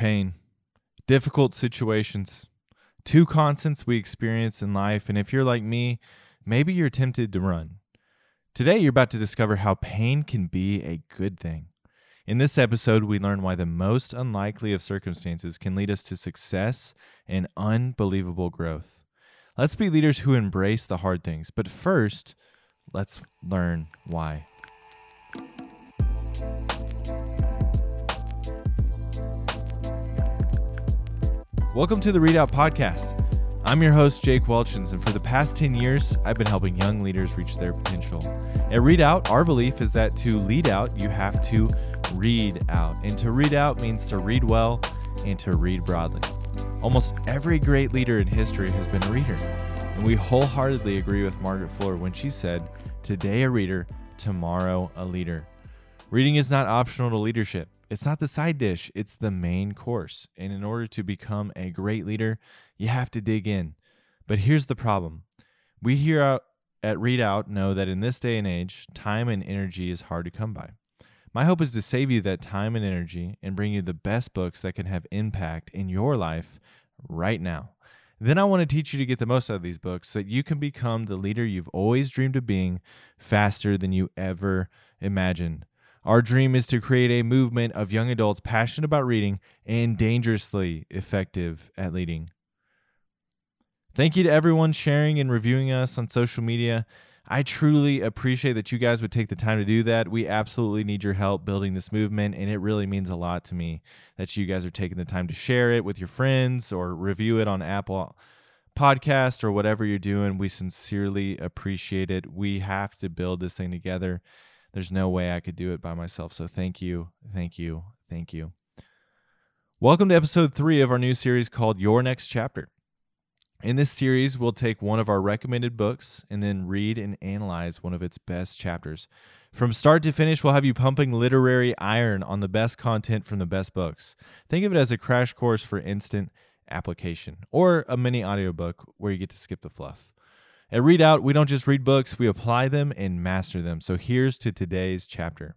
pain, difficult situations, two constants we experience in life. And if you're like me, maybe you're tempted to run. Today, you're about to discover how pain can be a good thing. In this episode, we learn why the most unlikely of circumstances can lead us to success and unbelievable growth. Let's be leaders who embrace the hard things. But first, let's learn why. Welcome to the Readout Podcast. I'm your host, Jake Welchins, and for the past 10 years, I've been helping young leaders reach their potential. At Readout, our belief is that to lead out, you have to read out. And to read out means to read well and to read broadly. Almost every great leader in history has been a reader. And we wholeheartedly agree with Margaret Fuller when she said, Today a reader, tomorrow a leader. Reading is not optional to leadership. It's not the side dish, it's the main course. And in order to become a great leader, you have to dig in. But here's the problem we here at Readout know that in this day and age, time and energy is hard to come by. My hope is to save you that time and energy and bring you the best books that can have impact in your life right now. Then I want to teach you to get the most out of these books so that you can become the leader you've always dreamed of being faster than you ever imagined. Our dream is to create a movement of young adults passionate about reading and dangerously effective at leading. Thank you to everyone sharing and reviewing us on social media. I truly appreciate that you guys would take the time to do that. We absolutely need your help building this movement, and it really means a lot to me that you guys are taking the time to share it with your friends or review it on Apple Podcast or whatever you're doing. We sincerely appreciate it. We have to build this thing together. There's no way I could do it by myself. So thank you, thank you, thank you. Welcome to episode three of our new series called Your Next Chapter. In this series, we'll take one of our recommended books and then read and analyze one of its best chapters. From start to finish, we'll have you pumping literary iron on the best content from the best books. Think of it as a crash course for instant application or a mini audiobook where you get to skip the fluff. At Readout, we don't just read books, we apply them and master them. So here's to today's chapter.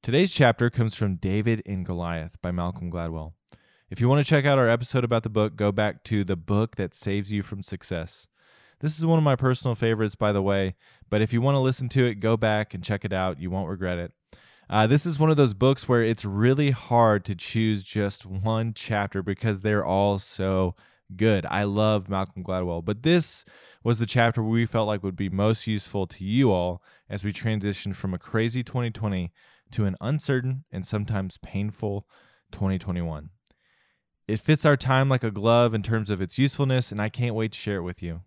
Today's chapter comes from David and Goliath by Malcolm Gladwell. If you want to check out our episode about the book, go back to The Book That Saves You from Success. This is one of my personal favorites, by the way, but if you want to listen to it, go back and check it out. You won't regret it. Uh, this is one of those books where it's really hard to choose just one chapter because they're all so good. I love Malcolm Gladwell, but this was the chapter we felt like would be most useful to you all as we transition from a crazy 2020 to an uncertain and sometimes painful 2021. It fits our time like a glove in terms of its usefulness, and I can't wait to share it with you.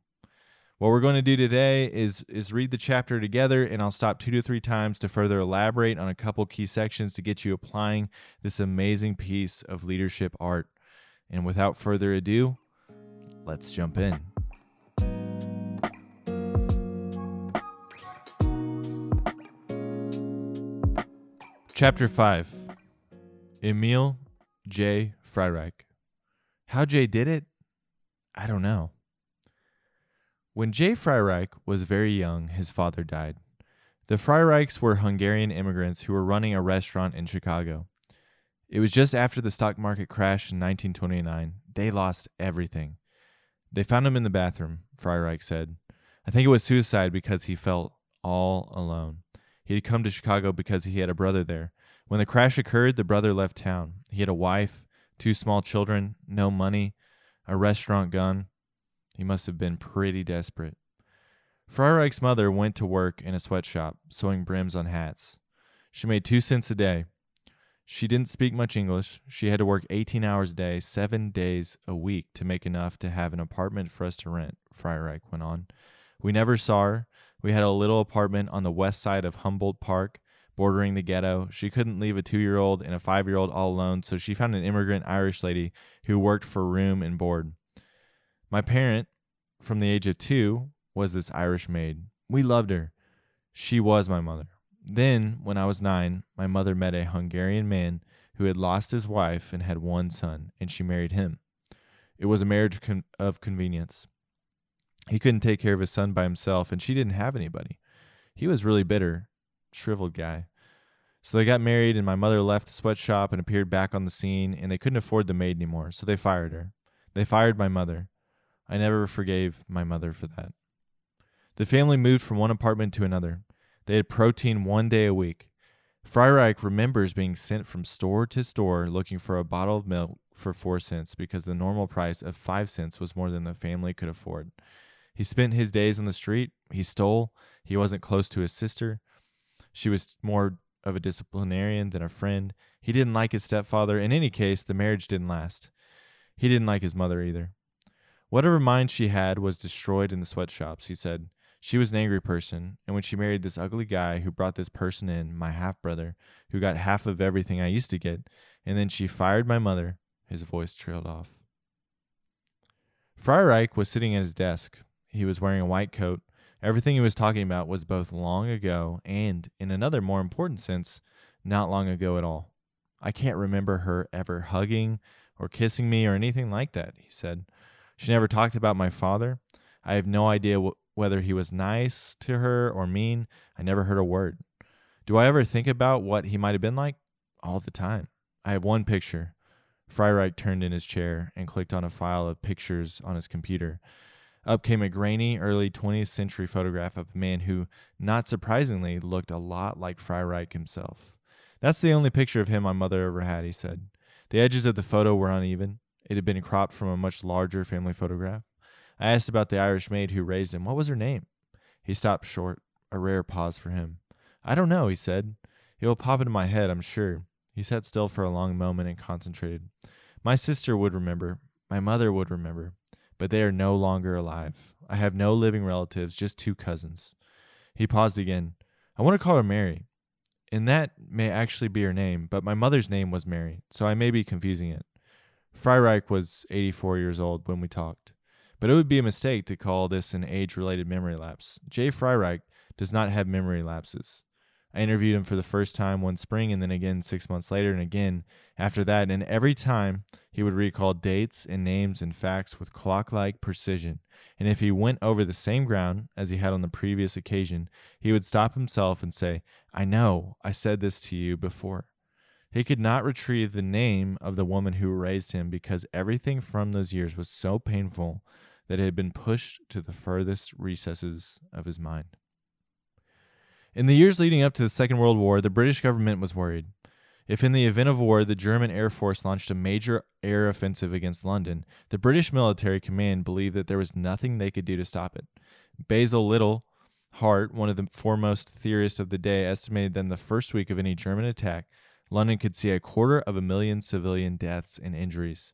What we're going to do today is is read the chapter together, and I'll stop two to three times to further elaborate on a couple key sections to get you applying this amazing piece of leadership art. And without further ado, let's jump in. Chapter 5 Emil J. Freireich. How Jay did it? I don't know. When Jay Freireich was very young, his father died. The Freireichs were Hungarian immigrants who were running a restaurant in Chicago. It was just after the stock market crash in 1929. They lost everything. They found him in the bathroom, Freireich said. I think it was suicide because he felt all alone. He had come to Chicago because he had a brother there. When the crash occurred, the brother left town. He had a wife, two small children, no money, a restaurant gun. He must have been pretty desperate. Freireich's mother went to work in a sweatshop, sewing brims on hats. She made two cents a day. She didn't speak much English. She had to work 18 hours a day, seven days a week to make enough to have an apartment for us to rent, Freireich went on. We never saw her. We had a little apartment on the west side of Humboldt Park, bordering the ghetto. She couldn't leave a two year old and a five year old all alone, so she found an immigrant Irish lady who worked for room and board. My parent, from the age of two, was this Irish maid. We loved her. She was my mother. Then, when I was nine, my mother met a Hungarian man who had lost his wife and had one son, and she married him. It was a marriage of convenience. He couldn't take care of his son by himself, and she didn't have anybody. He was really bitter, shriveled guy. So they got married, and my mother left the sweatshop and appeared back on the scene, and they couldn't afford the maid anymore, so they fired her. They fired my mother. I never forgave my mother for that. The family moved from one apartment to another. They had protein one day a week. Freireich remembers being sent from store to store looking for a bottle of milk for four cents because the normal price of five cents was more than the family could afford. He spent his days on the street. He stole. He wasn't close to his sister. She was more of a disciplinarian than a friend. He didn't like his stepfather. In any case, the marriage didn't last. He didn't like his mother either. Whatever mind she had was destroyed in the sweatshops, he said. She was an angry person, and when she married this ugly guy who brought this person in, my half brother, who got half of everything I used to get, and then she fired my mother, his voice trailed off. Freireich was sitting at his desk. He was wearing a white coat, Everything he was talking about was both long ago and, in another more important sense, not long ago at all. I can't remember her ever hugging or kissing me or anything like that, he said. She never talked about my father. I have no idea wh- whether he was nice to her or mean. I never heard a word. Do I ever think about what he might have been like? All the time. I have one picture. Freireich turned in his chair and clicked on a file of pictures on his computer. Up came a grainy early 20th century photograph of a man who, not surprisingly, looked a lot like Freireich himself. That's the only picture of him my mother ever had, he said. The edges of the photo were uneven. It had been cropped from a much larger family photograph. I asked about the Irish maid who raised him. What was her name? He stopped short, a rare pause for him. I don't know, he said. It will pop into my head, I'm sure. He sat still for a long moment and concentrated. My sister would remember. My mother would remember but they are no longer alive. I have no living relatives, just two cousins. He paused again. I want to call her Mary. And that may actually be her name, but my mother's name was Mary, so I may be confusing it. Freireich was 84 years old when we talked, but it would be a mistake to call this an age related memory lapse. Jay Freireich does not have memory lapses. I interviewed him for the first time one spring and then again six months later and again after that. And every time he would recall dates and names and facts with clock like precision. And if he went over the same ground as he had on the previous occasion, he would stop himself and say, I know, I said this to you before. He could not retrieve the name of the woman who raised him because everything from those years was so painful that had been pushed to the furthest recesses of his mind. In the years leading up to the Second World War, the British government was worried. If in the event of war the German Air Force launched a major air offensive against London, the British military command believed that there was nothing they could do to stop it. Basil Liddell Hart, one of the foremost theorists of the day, estimated that in the first week of any German attack, London could see a quarter of a million civilian deaths and injuries.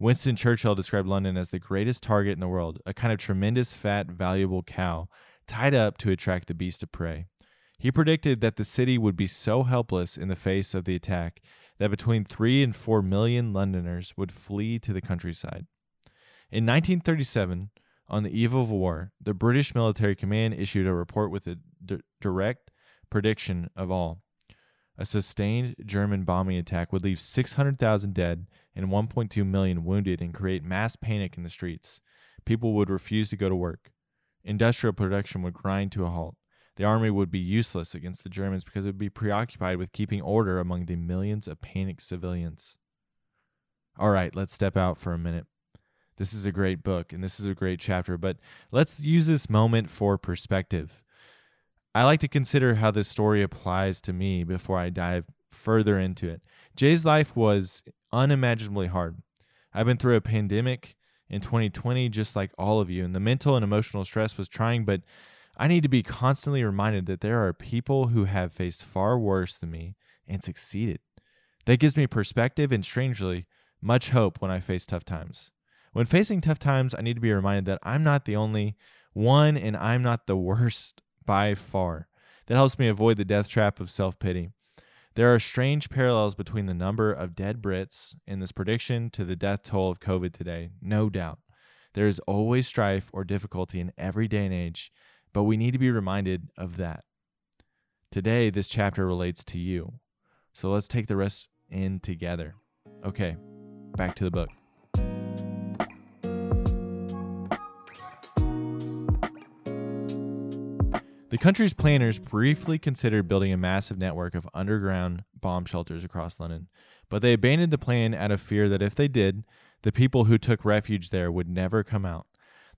Winston Churchill described London as the greatest target in the world, a kind of tremendous, fat, valuable cow tied up to attract the beast of prey. He predicted that the city would be so helpless in the face of the attack that between 3 and 4 million Londoners would flee to the countryside. In 1937, on the eve of war, the British military command issued a report with a d- direct prediction of all. A sustained German bombing attack would leave 600,000 dead and 1.2 million wounded and create mass panic in the streets. People would refuse to go to work. Industrial production would grind to a halt the army would be useless against the Germans because it would be preoccupied with keeping order among the millions of panicked civilians. All right, let's step out for a minute. This is a great book and this is a great chapter, but let's use this moment for perspective. I like to consider how this story applies to me before I dive further into it. Jay's life was unimaginably hard. I've been through a pandemic in 2020 just like all of you, and the mental and emotional stress was trying, but I need to be constantly reminded that there are people who have faced far worse than me and succeeded. That gives me perspective and, strangely, much hope when I face tough times. When facing tough times, I need to be reminded that I'm not the only one and I'm not the worst by far. That helps me avoid the death trap of self pity. There are strange parallels between the number of dead Brits in this prediction to the death toll of COVID today, no doubt. There is always strife or difficulty in every day and age, but we need to be reminded of that. Today, this chapter relates to you. So let's take the rest in together. Okay, back to the book. The country's planners briefly considered building a massive network of underground bomb shelters across London, but they abandoned the plan out of fear that if they did, the people who took refuge there would never come out.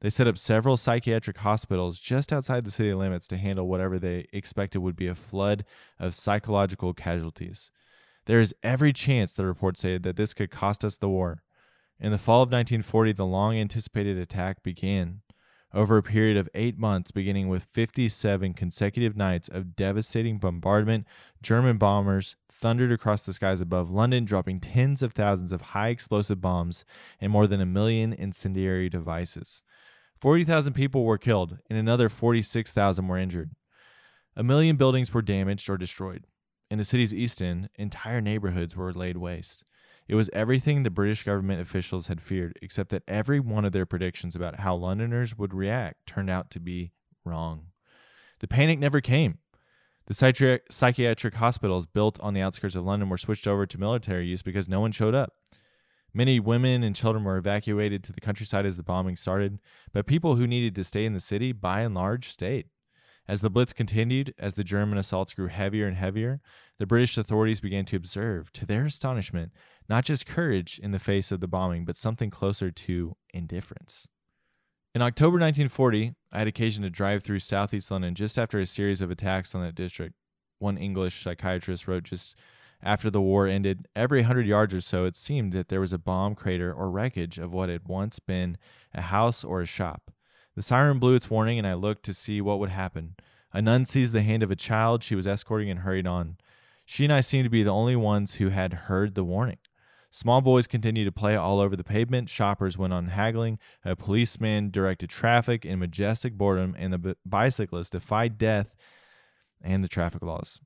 They set up several psychiatric hospitals just outside the city limits to handle whatever they expected would be a flood of psychological casualties. There is every chance, the report said, that this could cost us the war. In the fall of 1940, the long anticipated attack began. Over a period of eight months, beginning with 57 consecutive nights of devastating bombardment, German bombers thundered across the skies above London, dropping tens of thousands of high explosive bombs and more than a million incendiary devices. 40,000 people were killed and another 46,000 were injured. A million buildings were damaged or destroyed. In the city's east end, entire neighborhoods were laid waste. It was everything the British government officials had feared, except that every one of their predictions about how Londoners would react turned out to be wrong. The panic never came. The psychiatric hospitals built on the outskirts of London were switched over to military use because no one showed up. Many women and children were evacuated to the countryside as the bombing started, but people who needed to stay in the city, by and large, stayed. As the Blitz continued, as the German assaults grew heavier and heavier, the British authorities began to observe, to their astonishment, not just courage in the face of the bombing, but something closer to indifference. In October 1940, I had occasion to drive through southeast London just after a series of attacks on that district. One English psychiatrist wrote just after the war ended, every hundred yards or so, it seemed that there was a bomb crater or wreckage of what had once been a house or a shop. The siren blew its warning, and I looked to see what would happen. A nun seized the hand of a child she was escorting and hurried on. She and I seemed to be the only ones who had heard the warning. Small boys continued to play all over the pavement. Shoppers went on haggling. A policeman directed traffic in majestic boredom, and the b- bicyclists defied death and the traffic laws.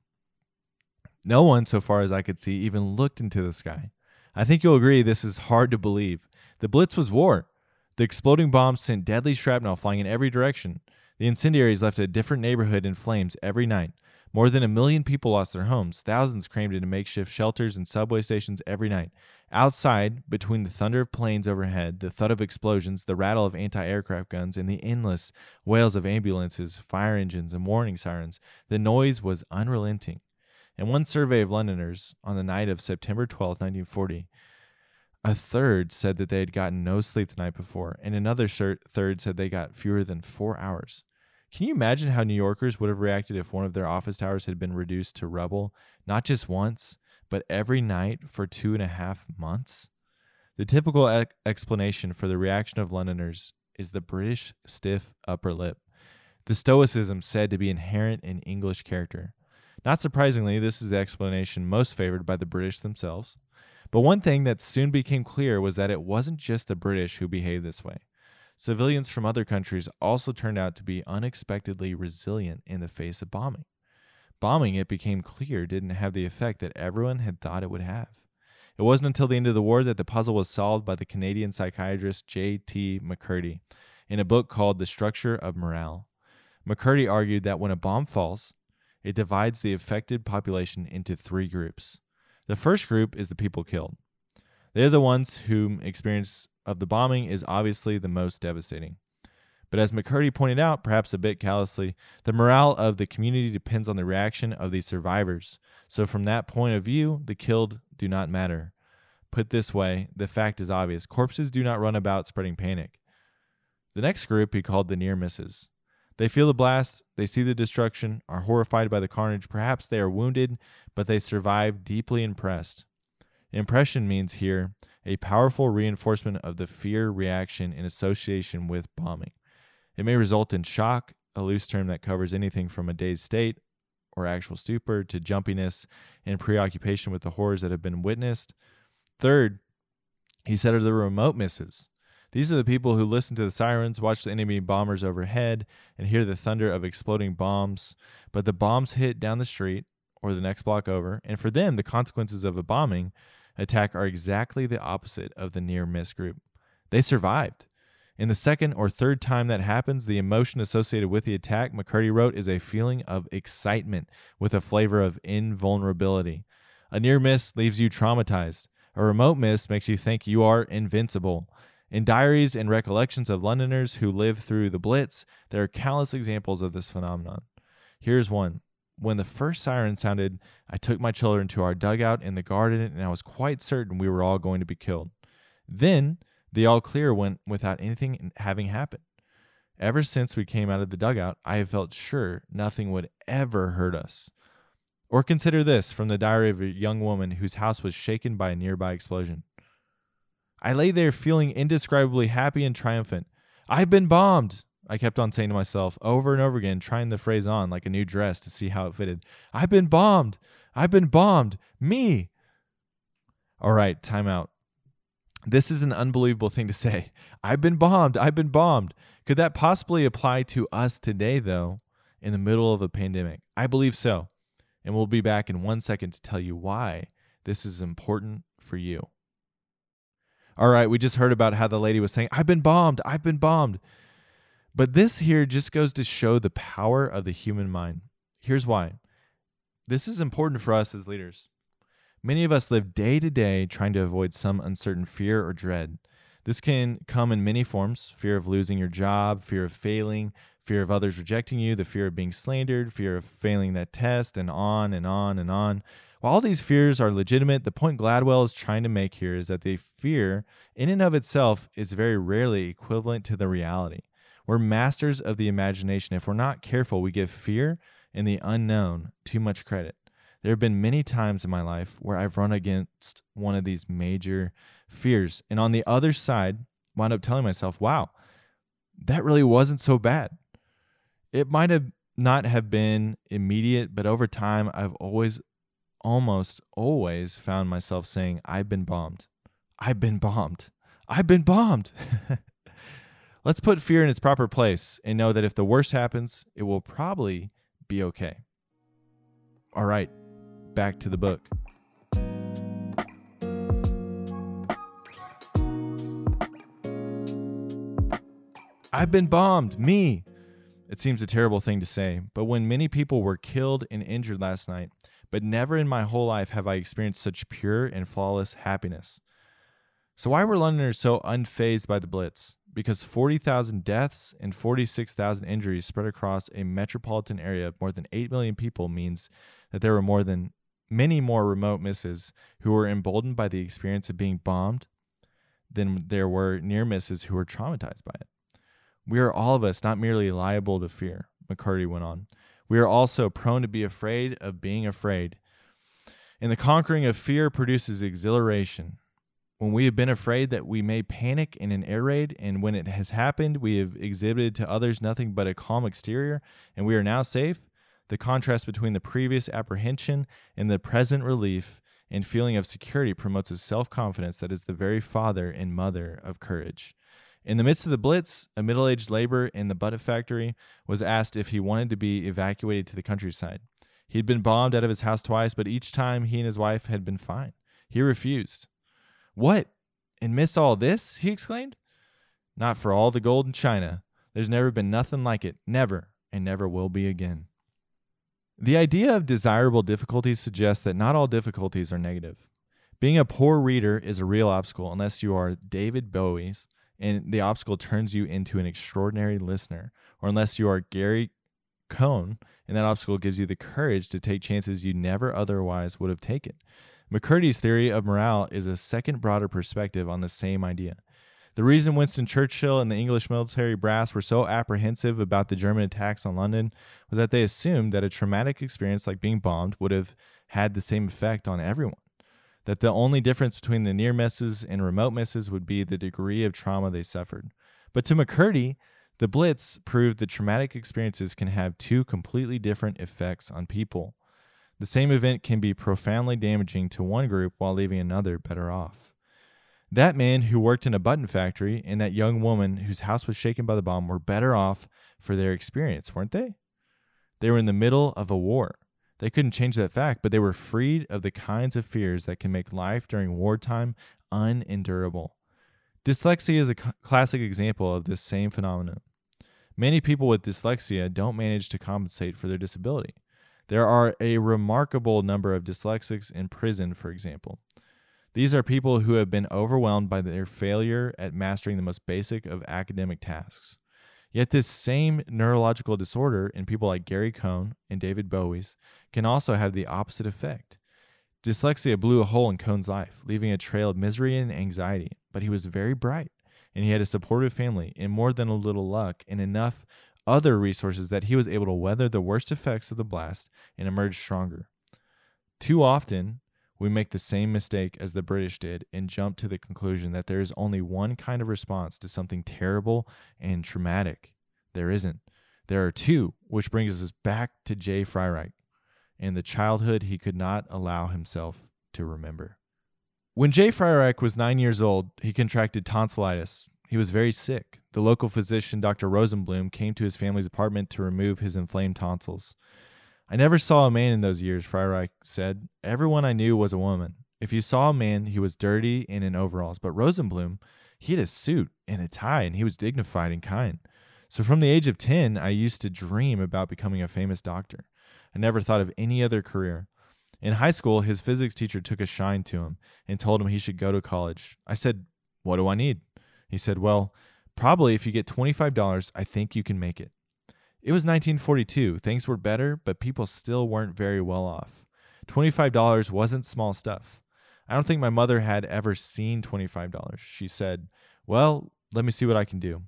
No one, so far as I could see, even looked into the sky. I think you'll agree this is hard to believe. The Blitz was war. The exploding bombs sent deadly shrapnel flying in every direction. The incendiaries left a different neighborhood in flames every night. More than a million people lost their homes. Thousands crammed into makeshift shelters and subway stations every night. Outside, between the thunder of planes overhead, the thud of explosions, the rattle of anti aircraft guns, and the endless wails of ambulances, fire engines, and warning sirens, the noise was unrelenting. In one survey of Londoners on the night of September 12, 1940, a third said that they had gotten no sleep the night before, and another third said they got fewer than four hours. Can you imagine how New Yorkers would have reacted if one of their office towers had been reduced to rubble, not just once, but every night for two and a half months? The typical e- explanation for the reaction of Londoners is the British stiff upper lip, the stoicism said to be inherent in English character. Not surprisingly, this is the explanation most favored by the British themselves. But one thing that soon became clear was that it wasn't just the British who behaved this way. Civilians from other countries also turned out to be unexpectedly resilient in the face of bombing. Bombing, it became clear, didn't have the effect that everyone had thought it would have. It wasn't until the end of the war that the puzzle was solved by the Canadian psychiatrist J.T. MacCurdy in a book called The Structure of Morale. MacCurdy argued that when a bomb falls, it divides the affected population into three groups. The first group is the people killed. They're the ones whom experience of the bombing is obviously the most devastating. But as MacCurdy pointed out, perhaps a bit callously, the morale of the community depends on the reaction of the survivors. So, from that point of view, the killed do not matter. Put this way, the fact is obvious corpses do not run about spreading panic. The next group he called the near misses. They feel the blast, they see the destruction, are horrified by the carnage. Perhaps they are wounded, but they survive deeply impressed. Impression means here a powerful reinforcement of the fear reaction in association with bombing. It may result in shock, a loose term that covers anything from a dazed state or actual stupor to jumpiness and preoccupation with the horrors that have been witnessed. Third, he said are the remote misses. These are the people who listen to the sirens, watch the enemy bombers overhead, and hear the thunder of exploding bombs. But the bombs hit down the street or the next block over, and for them, the consequences of a bombing attack are exactly the opposite of the near miss group. They survived. In the second or third time that happens, the emotion associated with the attack, MacCurdy wrote, is a feeling of excitement with a flavor of invulnerability. A near miss leaves you traumatized. A remote miss makes you think you are invincible. In diaries and recollections of Londoners who lived through the Blitz, there are countless examples of this phenomenon. Here's one. When the first siren sounded, I took my children to our dugout in the garden and I was quite certain we were all going to be killed. Then the all clear went without anything having happened. Ever since we came out of the dugout, I have felt sure nothing would ever hurt us. Or consider this from the diary of a young woman whose house was shaken by a nearby explosion. I lay there feeling indescribably happy and triumphant. I've been bombed, I kept on saying to myself over and over again, trying the phrase on like a new dress to see how it fitted. I've been bombed. I've been bombed. Me. All right, time out. This is an unbelievable thing to say. I've been bombed. I've been bombed. Could that possibly apply to us today, though, in the middle of a pandemic? I believe so. And we'll be back in one second to tell you why this is important for you. All right, we just heard about how the lady was saying, I've been bombed. I've been bombed. But this here just goes to show the power of the human mind. Here's why this is important for us as leaders. Many of us live day to day trying to avoid some uncertain fear or dread. This can come in many forms fear of losing your job, fear of failing, fear of others rejecting you, the fear of being slandered, fear of failing that test, and on and on and on. While all these fears are legitimate, the point Gladwell is trying to make here is that the fear, in and of itself, is very rarely equivalent to the reality. We're masters of the imagination. If we're not careful, we give fear and the unknown too much credit. There have been many times in my life where I've run against one of these major fears. And on the other side, wound up telling myself, wow, that really wasn't so bad. It might have not have been immediate, but over time, I've always, almost always found myself saying, I've been bombed. I've been bombed. I've been bombed. Let's put fear in its proper place and know that if the worst happens, it will probably be okay. All right, back to the book. I've been bombed, me. It seems a terrible thing to say, but when many people were killed and injured last night, but never in my whole life have I experienced such pure and flawless happiness. So, why were Londoners so unfazed by the Blitz? Because 40,000 deaths and 46,000 injuries spread across a metropolitan area of more than 8 million people means that there were more than many more remote misses who were emboldened by the experience of being bombed than there were near misses who were traumatized by it. We are all of us not merely liable to fear, MacCurdy went on. We are also prone to be afraid of being afraid. And the conquering of fear produces exhilaration. When we have been afraid that we may panic in an air raid, and when it has happened, we have exhibited to others nothing but a calm exterior, and we are now safe, the contrast between the previous apprehension and the present relief and feeling of security promotes a self confidence that is the very father and mother of courage. In the midst of the blitz, a middle aged laborer in the butter factory was asked if he wanted to be evacuated to the countryside. He'd been bombed out of his house twice, but each time he and his wife had been fine. He refused. What? And miss all this? he exclaimed. Not for all the gold in China. There's never been nothing like it. Never, and never will be again. The idea of desirable difficulties suggests that not all difficulties are negative. Being a poor reader is a real obstacle unless you are David Boies and the obstacle turns you into an extraordinary listener, or unless you are Gary Cohn and that obstacle gives you the courage to take chances you never otherwise would have taken. MacCurdy's theory of morale is a second broader perspective on the same idea. The reason Winston Churchill and the English military brass were so apprehensive about the German attacks on London was that they assumed that a traumatic experience like being bombed would have had the same effect on everyone that the only difference between the near misses and remote misses would be the degree of trauma they suffered. But to MacCurdy, the Blitz proved that traumatic experiences can have two completely different effects on people. The same event can be profoundly damaging to one group while leaving another better off. That man who worked in a button factory and that young woman whose house was shaken by the bomb were better off for their experience, weren't they? They were in the middle of a war. They couldn't change that fact, but they were freed of the kinds of fears that can make life during wartime unendurable. Dyslexia is a classic example of this same phenomenon. Many people with dyslexia don't manage to compensate for their disability. There are a remarkable number of dyslexics in prison, for example. These are people who have been overwhelmed by their failure at mastering the most basic of academic tasks. Yet, this same neurological disorder in people like Gary Cohn and David Boies can also have the opposite effect. Dyslexia blew a hole in Cohn's life, leaving a trail of misery and anxiety, but he was very bright and he had a supportive family and more than a little luck and enough other resources that he was able to weather the worst effects of the blast and emerge stronger. Too often, we make the same mistake as the British did and jump to the conclusion that there is only one kind of response to something terrible and traumatic. There isn't. There are two, which brings us back to Jay Freireich and the childhood he could not allow himself to remember. When Jay Freireich was nine years old, he contracted tonsillitis. He was very sick. The local physician, Dr. Rosenblum, came to his family's apartment to remove his inflamed tonsils. I never saw a man in those years, Freireich said. Everyone I knew was a woman. If you saw a man, he was dirty and in overalls. But Rosenblum, he had a suit and a tie, and he was dignified and kind. So from the age of 10, I used to dream about becoming a famous doctor. I never thought of any other career. In high school, his physics teacher took a shine to him and told him he should go to college. I said, What do I need? He said, Well, probably if you get $25, I think you can make it. It was 1942. Things were better, but people still weren't very well off. $25 wasn't small stuff. I don't think my mother had ever seen $25. She said, Well, let me see what I can do.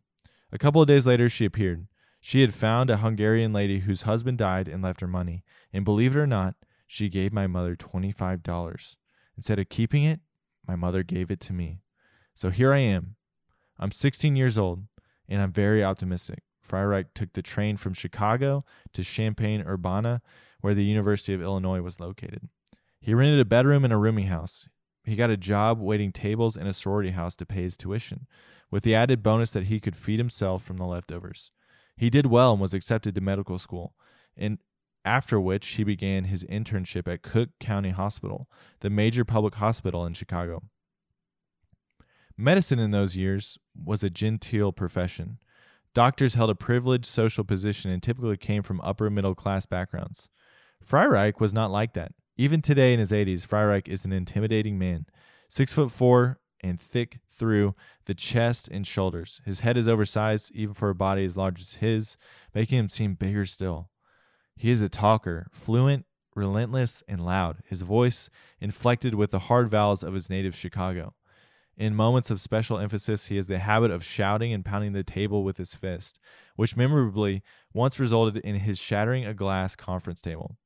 A couple of days later, she appeared. She had found a Hungarian lady whose husband died and left her money. And believe it or not, she gave my mother $25. Instead of keeping it, my mother gave it to me. So here I am. I'm 16 years old, and I'm very optimistic. Freireich took the train from Chicago to Champaign Urbana, where the University of Illinois was located. He rented a bedroom in a rooming house. He got a job waiting tables in a sorority house to pay his tuition, with the added bonus that he could feed himself from the leftovers. He did well and was accepted to medical school, and after which he began his internship at Cook County Hospital, the major public hospital in Chicago. Medicine in those years was a genteel profession. Doctors held a privileged social position and typically came from upper middle class backgrounds. Freireich was not like that. Even today in his 80s, Freireich is an intimidating man. Six foot four and thick through the chest and shoulders. His head is oversized, even for a body as large as his, making him seem bigger still. He is a talker, fluent, relentless, and loud, his voice inflected with the hard vowels of his native Chicago. In moments of special emphasis, he has the habit of shouting and pounding the table with his fist, which memorably once resulted in his shattering a glass conference table.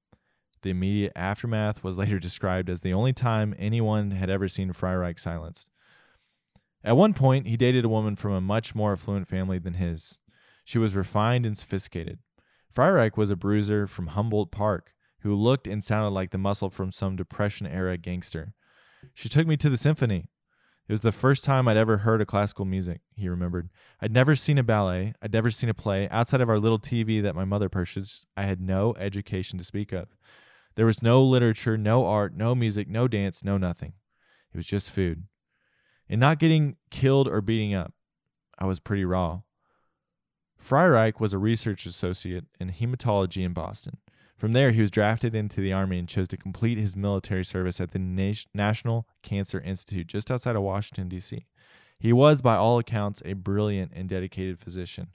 The immediate aftermath was later described as the only time anyone had ever seen Freireich silenced. At one point, he dated a woman from a much more affluent family than his. She was refined and sophisticated. Freireich was a bruiser from Humboldt Park who looked and sounded like the muscle from some Depression era gangster. She took me to the symphony, it was the first time I'd ever heard of classical music, he remembered. I'd never seen a ballet, I'd never seen a play. Outside of our little TV that my mother purchased, I had no education to speak of. There was no literature, no art, no music, no dance, no nothing. It was just food. And not getting killed or beating up. I was pretty raw. Freireich was a research associate in hematology in Boston. From there, he was drafted into the Army and chose to complete his military service at the National Cancer Institute just outside of Washington, D.C. He was, by all accounts, a brilliant and dedicated physician,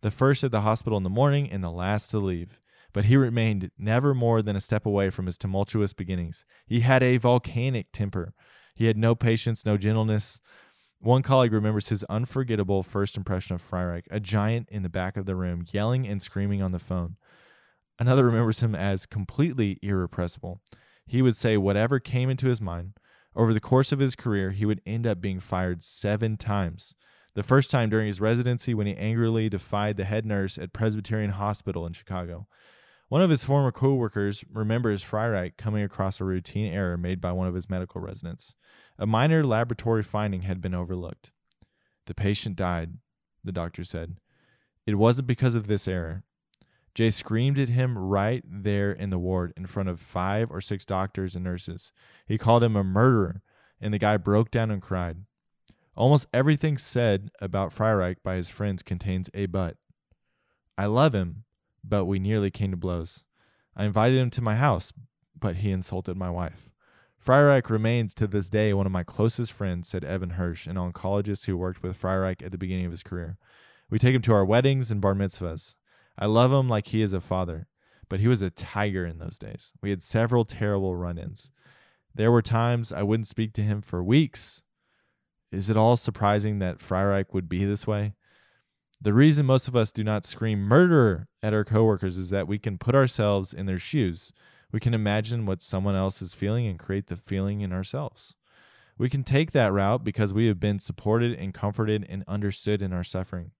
the first at the hospital in the morning and the last to leave. But he remained never more than a step away from his tumultuous beginnings. He had a volcanic temper. He had no patience, no gentleness. One colleague remembers his unforgettable first impression of Freireich, a giant in the back of the room, yelling and screaming on the phone. Another remembers him as completely irrepressible. He would say whatever came into his mind. Over the course of his career, he would end up being fired seven times. The first time during his residency when he angrily defied the head nurse at Presbyterian Hospital in Chicago. One of his former coworkers remembers Freireich coming across a routine error made by one of his medical residents. A minor laboratory finding had been overlooked. The patient died, the doctor said. It wasn't because of this error. Jay screamed at him right there in the ward in front of five or six doctors and nurses. He called him a murderer, and the guy broke down and cried. Almost everything said about Freireich by his friends contains a but. I love him, but we nearly came to blows. I invited him to my house, but he insulted my wife. Freireich remains to this day one of my closest friends, said Evan Hersh, an oncologist who worked with Freireich at the beginning of his career. We take him to our weddings and bar mitzvahs. I love him like he is a father, but he was a tiger in those days. We had several terrible run ins. There were times I wouldn't speak to him for weeks. Is it all surprising that Freireich would be this way? The reason most of us do not scream murder at our coworkers is that we can put ourselves in their shoes. We can imagine what someone else is feeling and create the feeling in ourselves. We can take that route because we have been supported and comforted and understood in our suffering.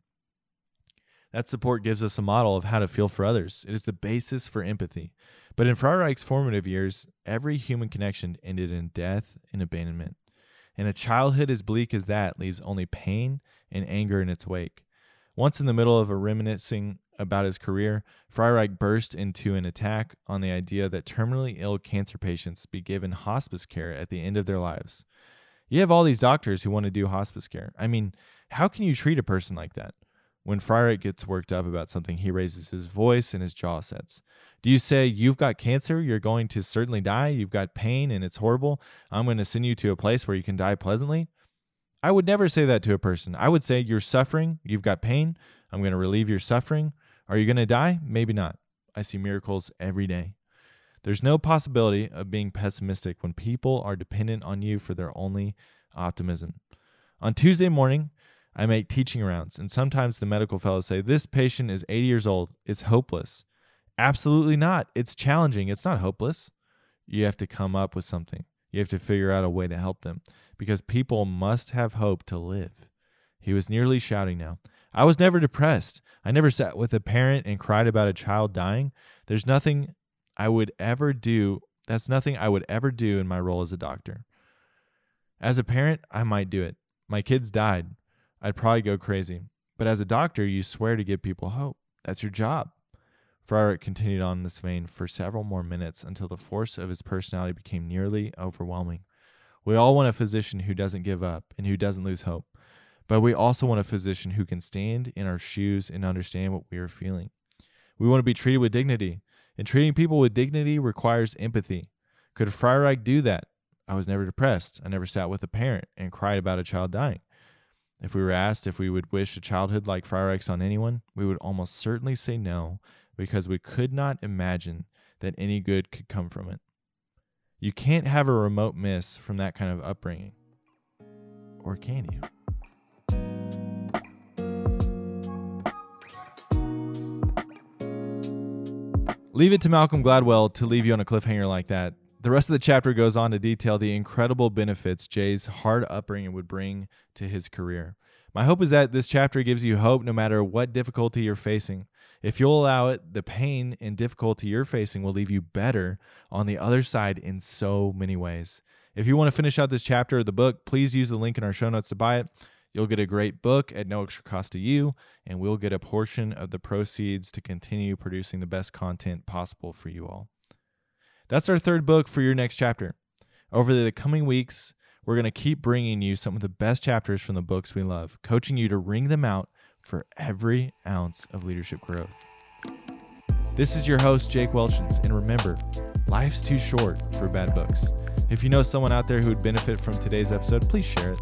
That support gives us a model of how to feel for others. It is the basis for empathy. But in Freireich's formative years, every human connection ended in death and abandonment. And a childhood as bleak as that leaves only pain and anger in its wake. Once in the middle of a reminiscing about his career, Freireich burst into an attack on the idea that terminally ill cancer patients be given hospice care at the end of their lives. You have all these doctors who want to do hospice care. I mean, how can you treat a person like that? When Freireich gets worked up about something, he raises his voice and his jaw sets. Do you say, You've got cancer, you're going to certainly die, you've got pain, and it's horrible? I'm going to send you to a place where you can die pleasantly? I would never say that to a person. I would say, You're suffering, you've got pain, I'm going to relieve your suffering. Are you going to die? Maybe not. I see miracles every day. There's no possibility of being pessimistic when people are dependent on you for their only optimism. On Tuesday morning, I make teaching rounds, and sometimes the medical fellows say, This patient is 80 years old. It's hopeless. Absolutely not. It's challenging. It's not hopeless. You have to come up with something. You have to figure out a way to help them because people must have hope to live. He was nearly shouting now. I was never depressed. I never sat with a parent and cried about a child dying. There's nothing I would ever do. That's nothing I would ever do in my role as a doctor. As a parent, I might do it. My kids died. I'd probably go crazy. But as a doctor, you swear to give people hope. That's your job. Freireich continued on in this vein for several more minutes until the force of his personality became nearly overwhelming. We all want a physician who doesn't give up and who doesn't lose hope, but we also want a physician who can stand in our shoes and understand what we are feeling. We want to be treated with dignity, and treating people with dignity requires empathy. Could Freireich do that? I was never depressed. I never sat with a parent and cried about a child dying. If we were asked if we would wish a childhood like Freireich's on anyone, we would almost certainly say no because we could not imagine that any good could come from it. You can't have a remote miss from that kind of upbringing. Or can you? Leave it to Malcolm Gladwell to leave you on a cliffhanger like that. The rest of the chapter goes on to detail the incredible benefits Jay's hard upbringing would bring to his career. My hope is that this chapter gives you hope no matter what difficulty you're facing. If you'll allow it, the pain and difficulty you're facing will leave you better on the other side in so many ways. If you want to finish out this chapter of the book, please use the link in our show notes to buy it. You'll get a great book at no extra cost to you, and we'll get a portion of the proceeds to continue producing the best content possible for you all. That's our third book for your next chapter. Over the coming weeks, we're going to keep bringing you some of the best chapters from the books we love, coaching you to ring them out for every ounce of leadership growth. This is your host, Jake Welchens, and remember, life's too short for bad books. If you know someone out there who would benefit from today's episode, please share it.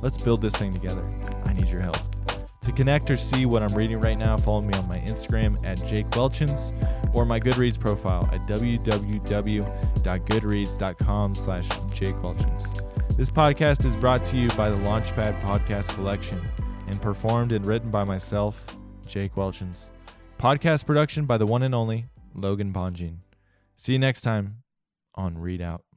Let's build this thing together. I need your help. To connect or see what I'm reading right now, follow me on my Instagram at Jake Welchins or my Goodreads profile at www.goodreads.com slash Jake Welchins. This podcast is brought to you by the Launchpad Podcast Collection and performed and written by myself, Jake Welchins. Podcast production by the one and only Logan Bonjean. See you next time on Read Out.